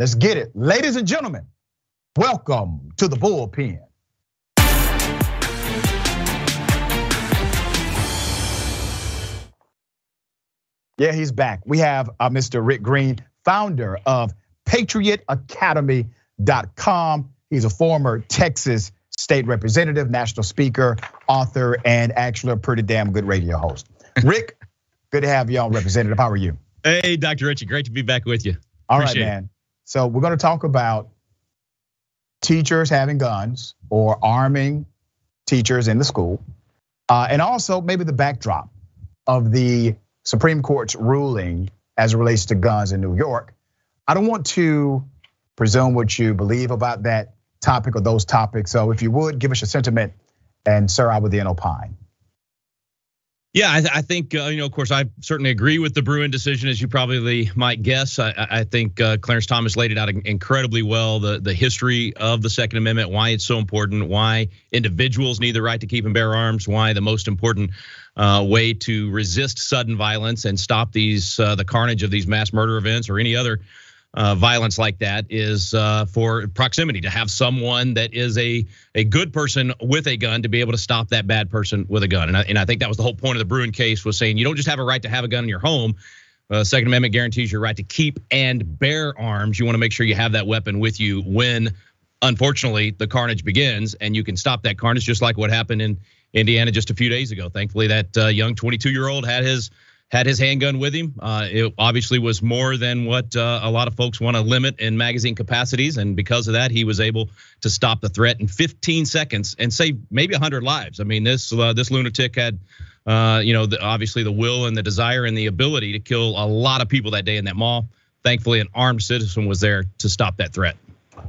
Let's get it. Ladies and gentlemen, welcome to the bullpen. Yeah, he's back. We have uh, Mr. Rick Green, founder of PatriotAcademy.com. He's a former Texas state representative, national speaker, author, and actually a pretty damn good radio host. Rick, good to have you on, Representative. How are you? Hey, Dr. Richey, great to be back with you. All Appreciate right, man. So we're going to talk about teachers having guns or arming teachers in the school, uh, and also maybe the backdrop of the Supreme Court's ruling as it relates to guns in New York. I don't want to presume what you believe about that topic or those topics. So if you would give us your sentiment, and sir, I would then opine. Yeah, I, I think uh, you know. Of course, I certainly agree with the Bruen decision, as you probably might guess. I, I think uh, Clarence Thomas laid it out incredibly well. The the history of the Second Amendment, why it's so important, why individuals need the right to keep and bear arms, why the most important uh, way to resist sudden violence and stop these uh, the carnage of these mass murder events or any other violence like that is uh, for proximity to have someone that is a a good person with a gun to be able to stop that bad person with a gun. And I, and I think that was the whole point of the Bruen case was saying you don't just have a right to have a gun in your home. Uh, Second Amendment guarantees your right to keep and bear arms. You want to make sure you have that weapon with you when, unfortunately, the carnage begins, and you can stop that carnage, just like what happened in Indiana just a few days ago. Thankfully, that uh, young 22 year old had his had his handgun with him. Uh, it obviously was more than what uh, a lot of folks want to limit in magazine capacities, and because of that, he was able to stop the threat in 15 seconds and save maybe 100 lives. I mean, this uh, this lunatic had, uh, you know, the, obviously the will and the desire and the ability to kill a lot of people that day in that mall. Thankfully, an armed citizen was there to stop that threat.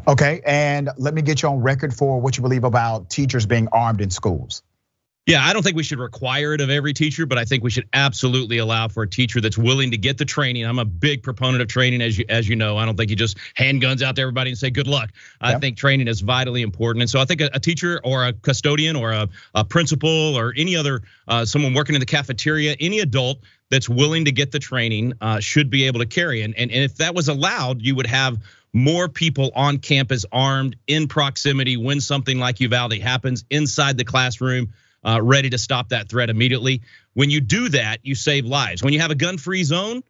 Okay, and let me get you on record for what you believe about teachers being armed in schools. Yeah, I don't think we should require it of every teacher, but I think we should absolutely allow for a teacher that's willing to get the training. I'm a big proponent of training, as you as you know. I don't think you just hand guns out to everybody and say good luck. I think training is vitally important, and so I think a, a teacher or a custodian or a, a principal or any other uh, someone working in the cafeteria, any adult that's willing to get the training uh, should be able to carry. And, and and if that was allowed, you would have more people on campus armed in proximity when something like Uvalde happens inside the classroom ready to stop that threat immediately. When you do that, you save lives. When you have a gun-free zone,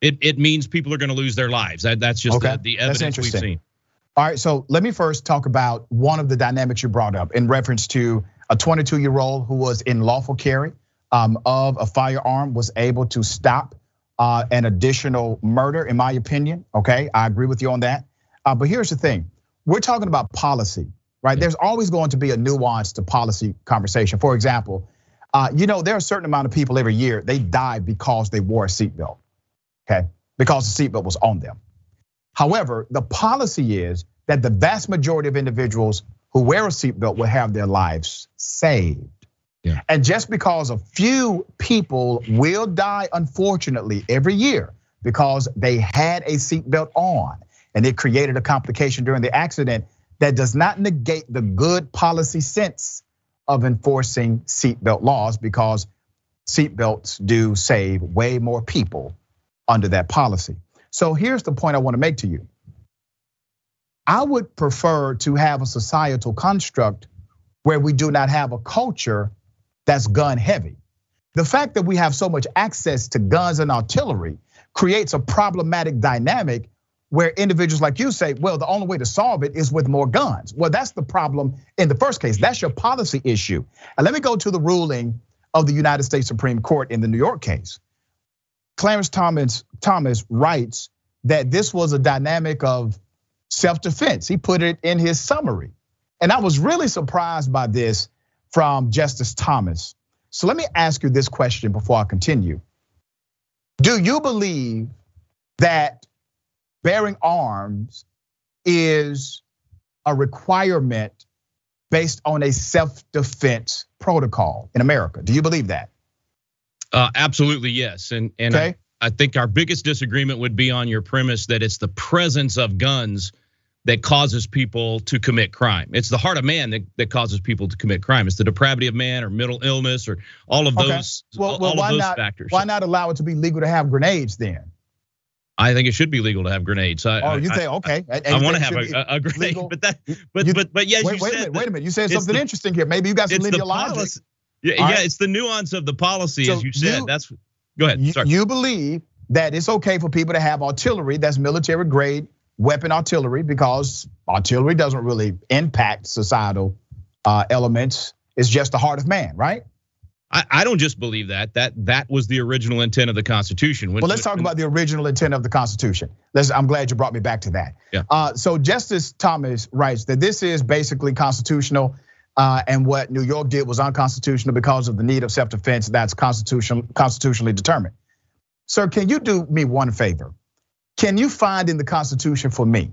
it, it means people are going to lose their lives. That, that's just okay. the, the evidence we've seen. All right, so let me first talk about one of the dynamics you brought up in reference to a 22 year old who was in lawful carry um, of a firearm was able to stop uh, an additional murder, in my opinion. Okay, I agree with you on that. Uh, but here's the thing we're talking about policy right? There's always going to be a nuance to policy conversation. For example, uh, you know, there are a certain amount of people every year, they die because they wore a seatbelt, okay? Because the seatbelt was on them. However, the policy is that the vast majority of individuals who wear a seatbelt will have their lives saved. Yeah. And just because a few people will die, unfortunately, every year because they had a seatbelt on and it created a complication during the accident, that does not negate the good policy sense of enforcing seatbelt laws because seatbelts do save way more people under that policy. So here's the point I want to make to you. I would prefer to have a societal construct where we do not have a culture that's gun heavy. The fact that we have so much access to guns and artillery creates a problematic dynamic where individuals like you say, well, the only way to solve it is with more guns. Well, that's the problem in the first case. That's your policy issue. And let me go to the ruling of the United States Supreme Court in the New York case. Clarence Thomas Thomas writes that this was a dynamic of self-defense. He put it in his summary. And I was really surprised by this from Justice Thomas. So let me ask you this question before I continue. Do you believe that bearing arms is a requirement based on a self-defense protocol in America. Do you believe that? Uh, absolutely, yes. And and okay. I, I think our biggest disagreement would be on your premise that it's the presence of guns that causes people to commit crime. It's the heart of man that, that causes people to commit crime. It's the depravity of man or mental illness or all of okay. those, well, well, all of those not, factors. Why not allow it to be legal to have grenades then? I think it should be legal to have grenades. I, oh, you I, say okay? I, I want to have a, a, grenade, legal? but that, but You- but but yes, wait, you wait said a minute, wait a minute. You said something the- interesting here. Maybe you got some linear logic. Yeah, All yeah, right. it's the nuance of the policy, So as you said. you- That's go ahead. You, Sorry. you believe that it's okay for people to have artillery that's military grade weapon artillery because artillery doesn't really impact societal uh, elements. It's just the heart of man, right? I, I don't just believe that. That that was the original intent of the Constitution. When, Well, let's talk when- about the original intent of the Constitution. Let's, I'm glad you brought me back to that. Yeah. Uh, so Justice Thomas writes that this is basically constitutional, uh, and what New York did was unconstitutional because of the need of self-defense that's constitutional, constitutionally determined. Sir, can you do me one favor? Can you find in the Constitution for me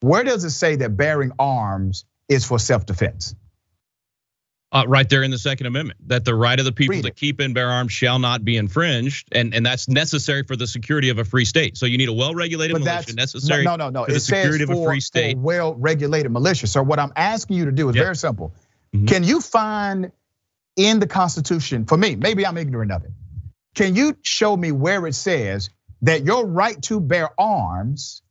where does it say that bearing arms is for self-defense? Uh, right there in the Second Amendment, that the right of the people Read to it. keep and bear arms shall not be infringed, and and that's necessary for the security of a free state. So you need a well-regulated But militia that's necessary. No, no, no. for the It says security of a free state. for well-regulated militia. So what I'm asking you to do is Yeah. very simple. Mhm. Can you find in the Constitution for me? Maybe I'm ignorant of it. Can you show me where it says that your right to bear arms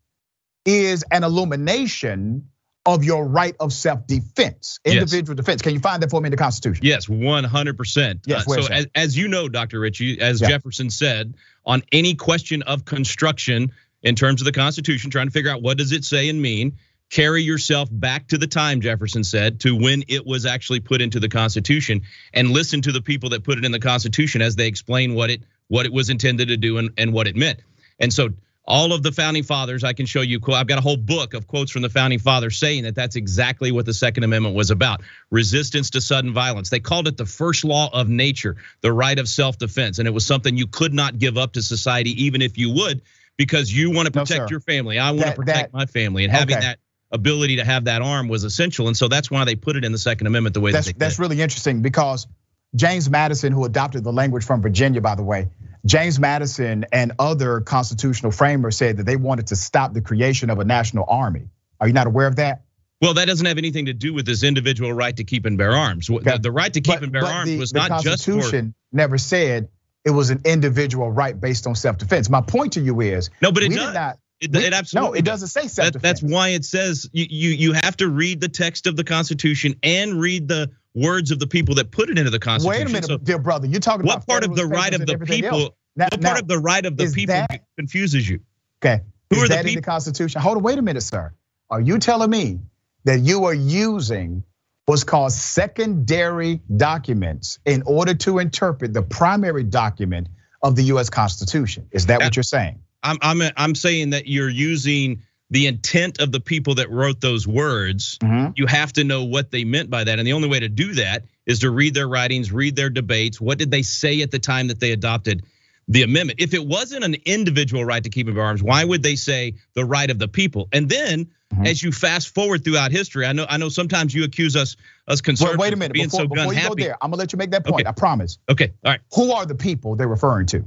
is an illumination of your right of self-defense, Yes. individual defense? Can you find that for me in the Constitution? Yes, 100%. Yes, Uh, so as, as you know, Dr. Richey, as Yeah. Jefferson said, on any question of construction in terms of the Constitution, trying to figure out what does it say and mean, carry yourself back to the time, Jefferson said, to when it was actually put into the Constitution and listen to the people that put it in the Constitution as they explain what it what it was intended to do and, and what it meant. And so all of the founding fathers, I can show you. I've got a whole book of quotes from the founding fathers saying that that's exactly what the Second Amendment was about: resistance to sudden violence. They called it the first law of nature, the right of self-defense, and it was something you could not give up to society, even if you would, because you want to protect sir. your family. I want That- to protect that- my family, and having Okay. that ability to have that arm was essential. And so that's why they put it in the Second Amendment the way That's that they that's did. really interesting because James Madison, who adopted the language from Virginia, by the way, James Madison and other constitutional framers said that they wanted to stop the creation of a national army. Are you not aware of that? Well, that doesn't have anything to do with this individual right to keep and bear arms. The, Okay. the right to keep and bear arms the, was the not just for Constitution never said it was an individual right based on self-defense. My point to you is, no, but it does. not. it, we- it absolutely no, it does. doesn't say That, self-defense. that's why it says you, you you have to read the text of the Constitution and read the words of the people that put it into the Constitution. Wait a minute, So dear brother. You're talking what about part of the right of the people? Now- what now- part of the right of the people that- confuses you? Okay. Who Is are the that in the? Constitution? Hold on, wait a minute, sir. Are you telling me that you are using what's called secondary documents in order to interpret the primary document of the US Constitution? Is that That- what you're saying? I'm I'm I'm saying that you're using the intent of the people that wrote those words. Mhm. You have to know what they meant by that, and the only way to do that is to read their writings, read their debates. What did they say at the time that they adopted the amendment? If it wasn't an individual right to keep and bear arms, why would they say the right of the people? And then, Mhm. as you fast forward throughout history, I know I know sometimes you accuse us us conservatives wait a minute. being Before, so gun before you go there, I'm gonna let you make that point. Okay. I promise. Okay, all right. Who are the people they're referring to?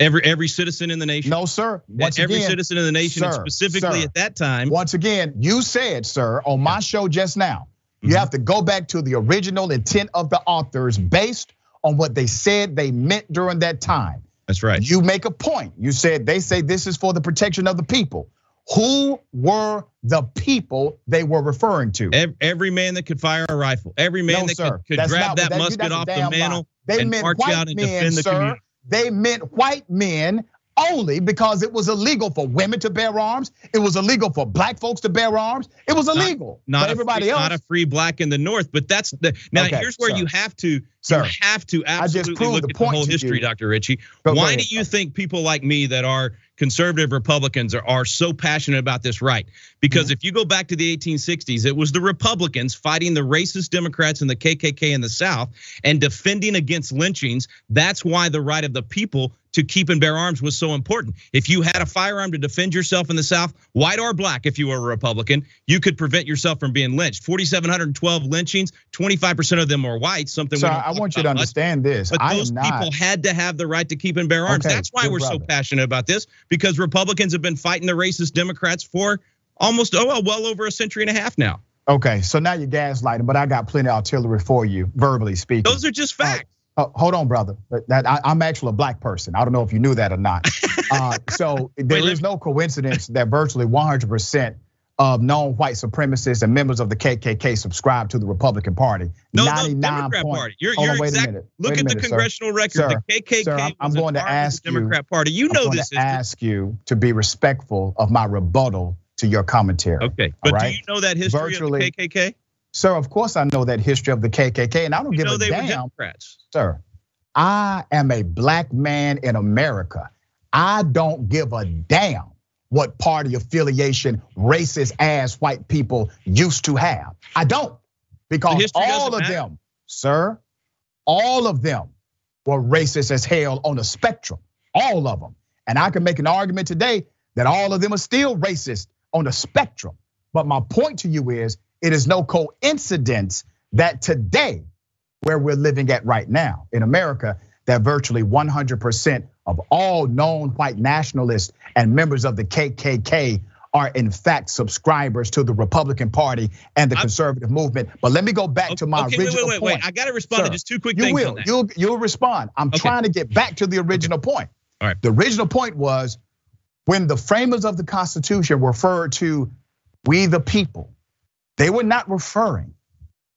Every every citizen in the nation. No, sir. Once every again, citizen in the nation, sir, specifically sir. at that time. Once again, you said, sir, on my show just now, you Mhm. have to go back to the original intent of the authors based on what they said they meant during that time. That's right. You make a point. You said they say this is for the protection of the people. Who were the people they were referring to? Ev- Every man that could fire a rifle, every man No, that sir. could, could grab that that- musket off the lie. mantle They and meant march out and men, defend the sir. community. They meant white men only because it was illegal for women to bear arms. It was illegal for black folks to bear arms. It was illegal Not for everybody free, else. not a free black in the north, but that's the now. Okay, here's where sir. you have to Sir, you have to absolutely look the at the whole history. Dr. Richey. Go- Why do you think people like me that are conservative Republicans are, are so passionate about this right? Because Mm-hmm. if you go back to the 1860s, it was the Republicans fighting the racist Democrats and the KKK in the South and defending against lynchings. That's why the right of the people to keep and bear arms was so important. If you had a firearm to defend yourself in the South, white or black, if you were a Republican, you could prevent yourself from being lynched. 4,712 lynchings, 25% of them were white, something So I want you to about much. understand this. But I those people had to have the right to keep and bear arms. Okay, That's why we're so passionate about this because Republicans have been fighting the racist Democrats for almost oh well, well over a century and a half now. Okay, so now you're gaslighting, but I got plenty of artillery for you, verbally speaking. Those are just facts. Oh, hold on, brother. That I, I'm actually a black person. I don't know if you knew that or not. Uh, so there Wait, is no coincidence that virtually 100% of known white supremacists and members of the KKK subscribe to the Republican Party. No, no, Democrat point, Party. You're, you're on, wait exact, a minute. Look at minute, the congressional sir. record. Sir, the KKK sir, I'm, going to ask the Democrat Party. You know I'm this. To ask you to be respectful of my rebuttal to your commentary. Okay, but right? do you know that history Virtually, of the KKK? Sir, of course I know that history of the KKK, and I don't you give a they damn. Sir, I am a black man in America. I don't give a damn what party affiliation racist ass white people used to have. I don't. Because all of matter. them, sir, all of them were racist as hell on the spectrum. All of them. And I can make an argument today that all of them are still racist on the spectrum. But my point to you is it is no coincidence that today, where we're living at right now in America, that virtually 100% of all known white nationalists and members of the KKK are in fact subscribers to the Republican Party and the conservative movement. But let me go back okay, to my okay, original wait, wait, point. Wait, I got to respond Sir, to just two quick you things. Will. You'll you'll respond. I'm okay. trying to get back to the original point. All right. The original point was when the framers of the Constitution referred to we the people, they were not referring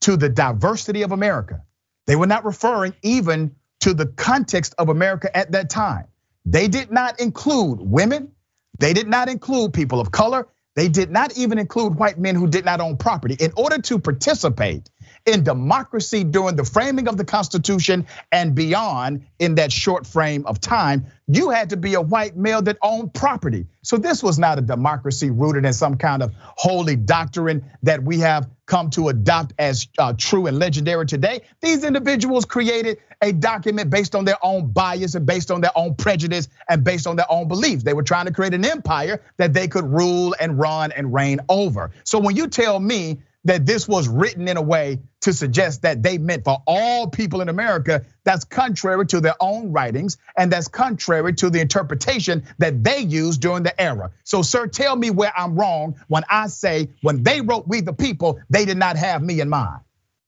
to the diversity of America. They were not referring even to the context of America at that time. They did not include women, they did not include people of color, they did not even include white men who did not own property. In order to participate in democracy during the framing of the Constitution and beyond in that short frame of time, you had to be a white male that owned property. So this was not a democracy rooted in some kind of holy doctrine that we have come to adopt as uh, true and legendary today. These individuals created a document based on their own bias and based on their own prejudice and based on their own beliefs. They were trying to create an empire that they could rule and run and reign over. So when you tell me that this was written in a way to suggest that they meant for all people in America. That's contrary to their own writings, and that's contrary to the interpretation that they used during the era. So, sir, tell me where I'm wrong when I say when they wrote We the People, they did not have me in mind.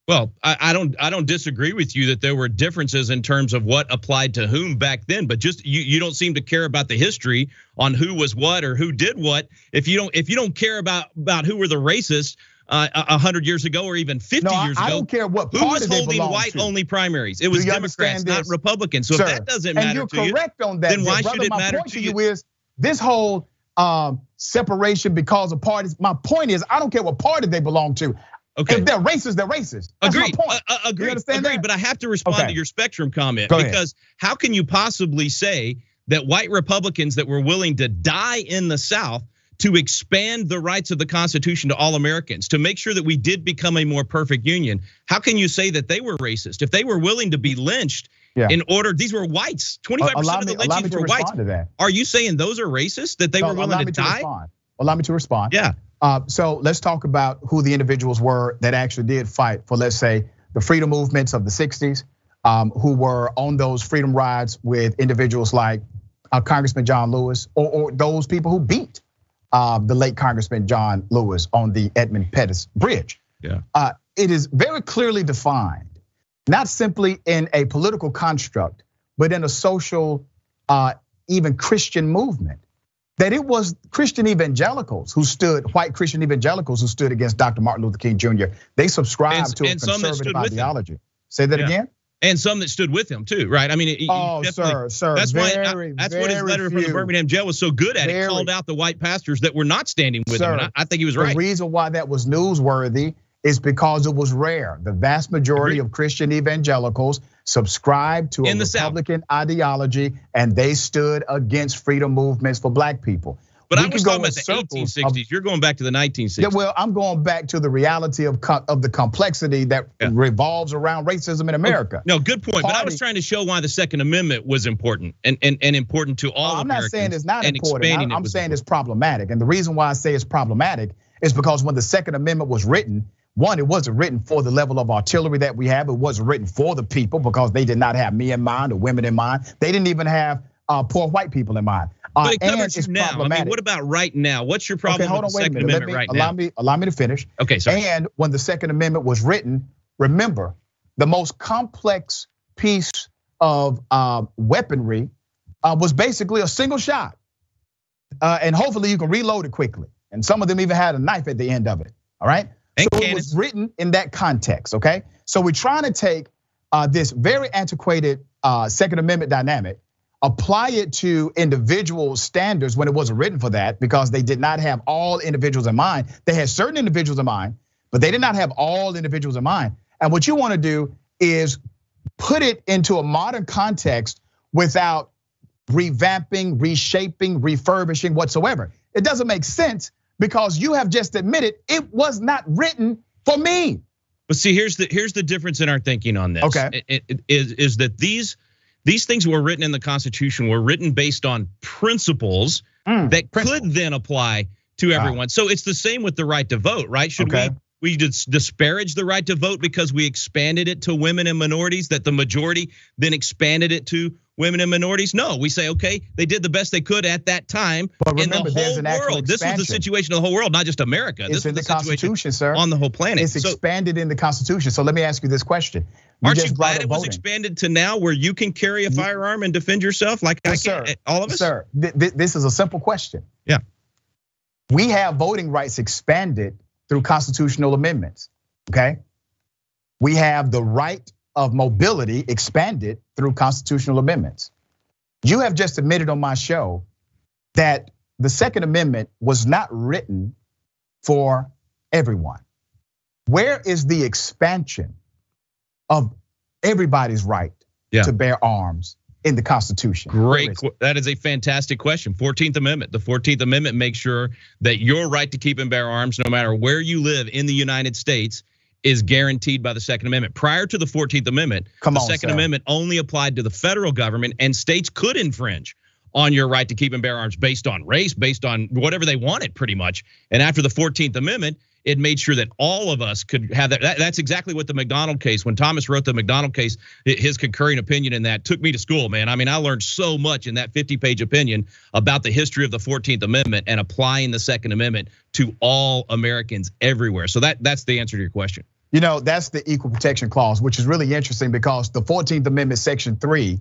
Well, I don't I don't disagree with you that there were differences in terms of what applied to whom back then, but just you you don't seem to care about the history on who was what or who did what. If you don't if you don't care about about who were the racists, uh, a hundred years ago or even 50 no, years ago. I don't care what Who was holding white-only primaries? It was Democrats, not Republicans. So Sir, if that doesn't matter and you're to correct you, on that, then why brother, should it my matter point to you? you? Is this whole um, separation because of parties? My point is, I don't care what party they belong to. Okay. If they're racist, they're racist. That's agreed. Point. Uh, agreed. agreed. That? But I have to respond okay. to your spectrum comment Go because ahead. how can you possibly say that white Republicans that were willing to die in the South to expand the rights of the Constitution to all Americans, to make sure that we did become a more perfect union. How can you say that they were racist? If they were willing to be lynched yeah. in order, these were whites. 25% of the lynchings were whites. Are you saying those are racist that they were willing to die? To Allow me to respond. Yeah. Uh, so let's talk about who the individuals were that actually did fight for, let's say, the freedom movements of the 60s, um, who were on those freedom rides with individuals like uh, Congressman John Lewis, or, or those people who beat uh, the late Congressman John Lewis on the Edmund Pettus Bridge. Yeah. Uh, it is very clearly defined, not simply in a political construct, but in a social, uh, even Christian movement. That it was Christian evangelicals who stood, white Christian evangelicals who stood against Dr. Martin Luther King Jr. They subscribed and, to and a conservative ideology. Say that yeah. again and some that stood with him too, right? I mean, oh, sir, sir, that's very, why that's what his letter few, from the Birmingham jail was so good at. Very, it called out the white pastors that were not standing with sir, him. I, I, think he was right. The reason why that was newsworthy is because it was rare. The vast majority Agreed. of Christian evangelicals subscribed to a Republican South. ideology, and they stood against freedom movements for black people. But we I was talking about the 1860s. Of, You're going back to the 1960s. Yeah, well, I'm going back to the reality of of the complexity that yeah. revolves around racism in America. No, good point. Party, but I was trying to show why the Second Amendment was important and and, and important to all. I'm Americans not saying it's not important. I'm, I'm saying important. it's problematic, and the reason why I say it's problematic is because when the Second Amendment was written, one, it wasn't written for the level of artillery that we have. It wasn't written for the people because they did not have me in mind or women in mind. They didn't even have uh, poor white people in mind. Uh, but it covers you now. I mean, what about right now? What's your problem okay, hold with on, the Second Amendment me, right allow now? Me, allow me to finish. Okay, sorry. And when the Second Amendment was written, remember the most complex piece of uh, weaponry uh, was basically a single shot. Uh, and hopefully you can reload it quickly. And some of them even had a knife at the end of it. All right. So it was written in that context. Okay. So we're trying to take uh, this very antiquated uh, Second Amendment dynamic, apply it to individual standards when it wasn't written for that, because they did not have all individuals in mind. They had certain individuals in mind, but they did not have all individuals in mind. And what you want to do is put it into a modern context without revamping, reshaping, refurbishing whatsoever. It doesn't make sense because you have just admitted it was not written for me. But see, here's the here's the difference in our thinking on this. Okay, it, it, is is that these these things were written in the Constitution were written based on principles mm, that principle. could then apply to everyone. Ah. So it's the same with the right to vote, right? Should okay. we we disparage the right to vote because we expanded it to women and minorities that the majority then expanded it to women and minorities? No. We say okay they did the best they could at that time but remember, in the whole world. This was the situation of the whole world not just america. It's this in the, the constitution sir. on the whole planet. It's so, expanded in the constitution. So let me ask you this question. You aren't you glad it was expanded to now where you can carry a firearm and defend yourself like yes, I can, sir. Eh, all of us? Sir this is a simple question. Yeah. We have voting rights expanded through constitutional amendments. Okay. We have the right of mobility expanded through constitutional amendments. You have just admitted on my show that the Second Amendment was not written for everyone. Where is the expansion of everybody's right yeah. to bear arms in the Constitution? Great. That is a fantastic question. 14th Amendment. The 14th Amendment makes sure that your right to keep and bear arms, no matter where you live in the United States, is guaranteed by the Second Amendment. Prior to the 14th Amendment, Come the on, Second sir. Amendment only applied to the federal government, and states could infringe on your right to keep and bear arms based on race, based on whatever they wanted, pretty much. And after the 14th Amendment, it made sure that all of us could have that. That's exactly what the McDonald case, when Thomas wrote the McDonald case, his concurring opinion in that took me to school, man. I mean, I learned so much in that 50 page opinion about the history of the 14th Amendment and applying the Second Amendment to all Americans everywhere. So that that's the answer to your question. You know, that's the equal protection clause, which is really interesting because the 14th Amendment, section three,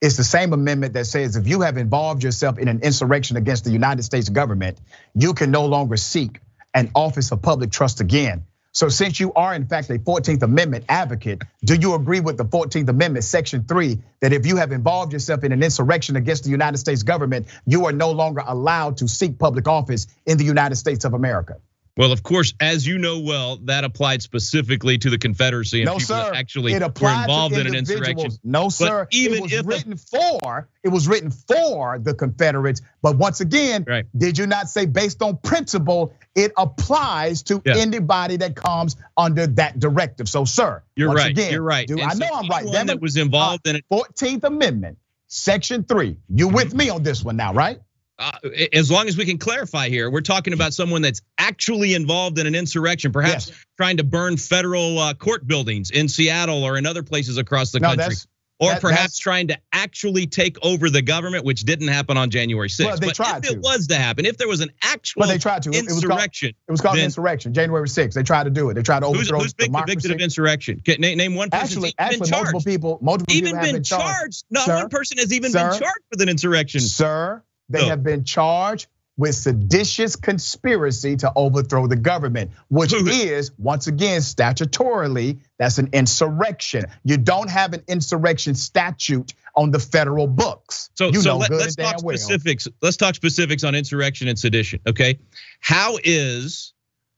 is the same amendment that says if you have involved yourself in an insurrection against the United States government, you can no longer seek an office of public trust again. So since you are in fact a 14th Amendment advocate, do you agree with the 14th Amendment section 3 that if you have involved yourself in an insurrection against the United States government, you are no longer allowed to seek public office in the United States of America? Well, of course, as you know well, that applied specifically to the Confederacy and no, people sir. actually it were involved in an insurrection. No, sir. But even it was if written for it was written for the Confederates. But once again, right. did you not say based on principle, it applies to yeah. anybody that comes under that directive? So, sir, you're right. Again, you're right. Dude, I know I'm right. That was involved uh, in it. 14th Amendment, Section 3. You with mm-hmm. me on this one now, right? Uh, as long as we can clarify here, we're talking about someone that's actually involved in an insurrection, perhaps yes. trying to burn federal uh, court buildings in Seattle or in other places across the no, country. Or that, perhaps trying to actually take over the government, which didn't happen on January 6th. Well, they but tried if to. it was to happen, if there was an actual well, they tried to. insurrection. It was called, it was called insurrection, January 6th. They tried to do it. They tried to overthrow Who's, who's been democracy. convicted of insurrection? Name, name one person actually, actually multiple people, multiple even people have been, been charged. charged. Not sir, one person has even sir, been charged with an insurrection. Sir, they have been charged with seditious conspiracy to overthrow the government, which is, once again, statutorily, that's an insurrection. You don't have an insurrection statute on the federal books. So, you so let, us talk specifics. Well. Let's talk specifics on insurrection and sedition. Okay, how is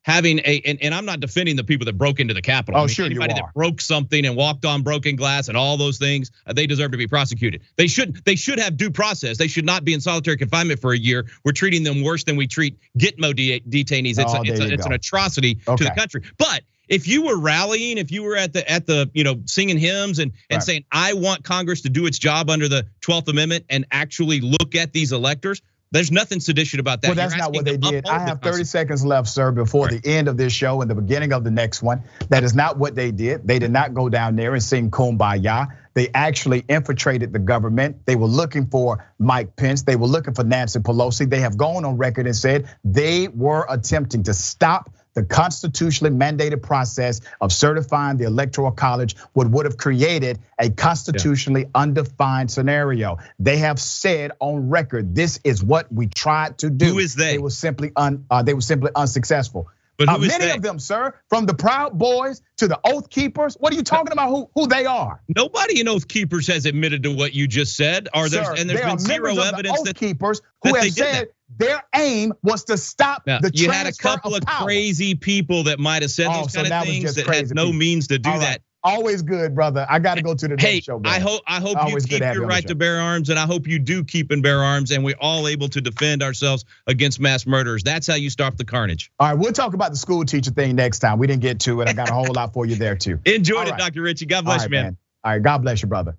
having a and, and, I'm not defending the people that broke into the Capitol. Oh, I mean, sure anybody you are. that broke something and walked on broken glass and all those things, uh, they deserve to be prosecuted. They should they should have due process. They should not be in solitary confinement for a year. We're treating them worse than we treat Gitmo detainees. It's, oh, a, it's, a, it's an atrocity okay. to the country. But if you were rallying, if you were at the at the you know singing hymns and and right. saying I want Congress to do its job under the 12th Amendment and actually look at these electors, there's nothing sedition about that. Well, that's not what they did. I have 30 seconds left, sir, before right. the end of this show and the beginning of the next one. That is not what they did. They did not go down there and sing Kumbaya. They actually infiltrated the government. They were looking for Mike Pence. They were looking for Nancy Pelosi. They have gone on record and said they were attempting to stop the constitutionally mandated process of certifying the electoral college would would have created a constitutionally yeah. undefined scenario. They have said on record, this is what we tried to do. Who is they? They were simply un, uh, they were simply unsuccessful. But uh, many of them, sir, from the Proud Boys to the Oath Keepers. What are you talking about? Who who they are? Nobody in Oath Keepers has admitted to what you just said. Are there? and there's been zero evidence Oath that Keepers who that have said their aim was to stop now, the you had a couple of, of crazy people that might have said oh, those so kind of things that had no people. means to do right. that. Always good, brother. I got to go to the hey, show. Brother. I hope I hope Always you keep your right to bear arms, and I hope you do keep and bear arms, and we're all able to defend ourselves against mass murderers. That's how you stop the carnage. All right, we'll talk about the school teacher thing next time. We didn't get to it. I got a whole lot for you there too. Enjoyed it, Dr. Richey. God bless you, man. man. All right, God bless you, brother.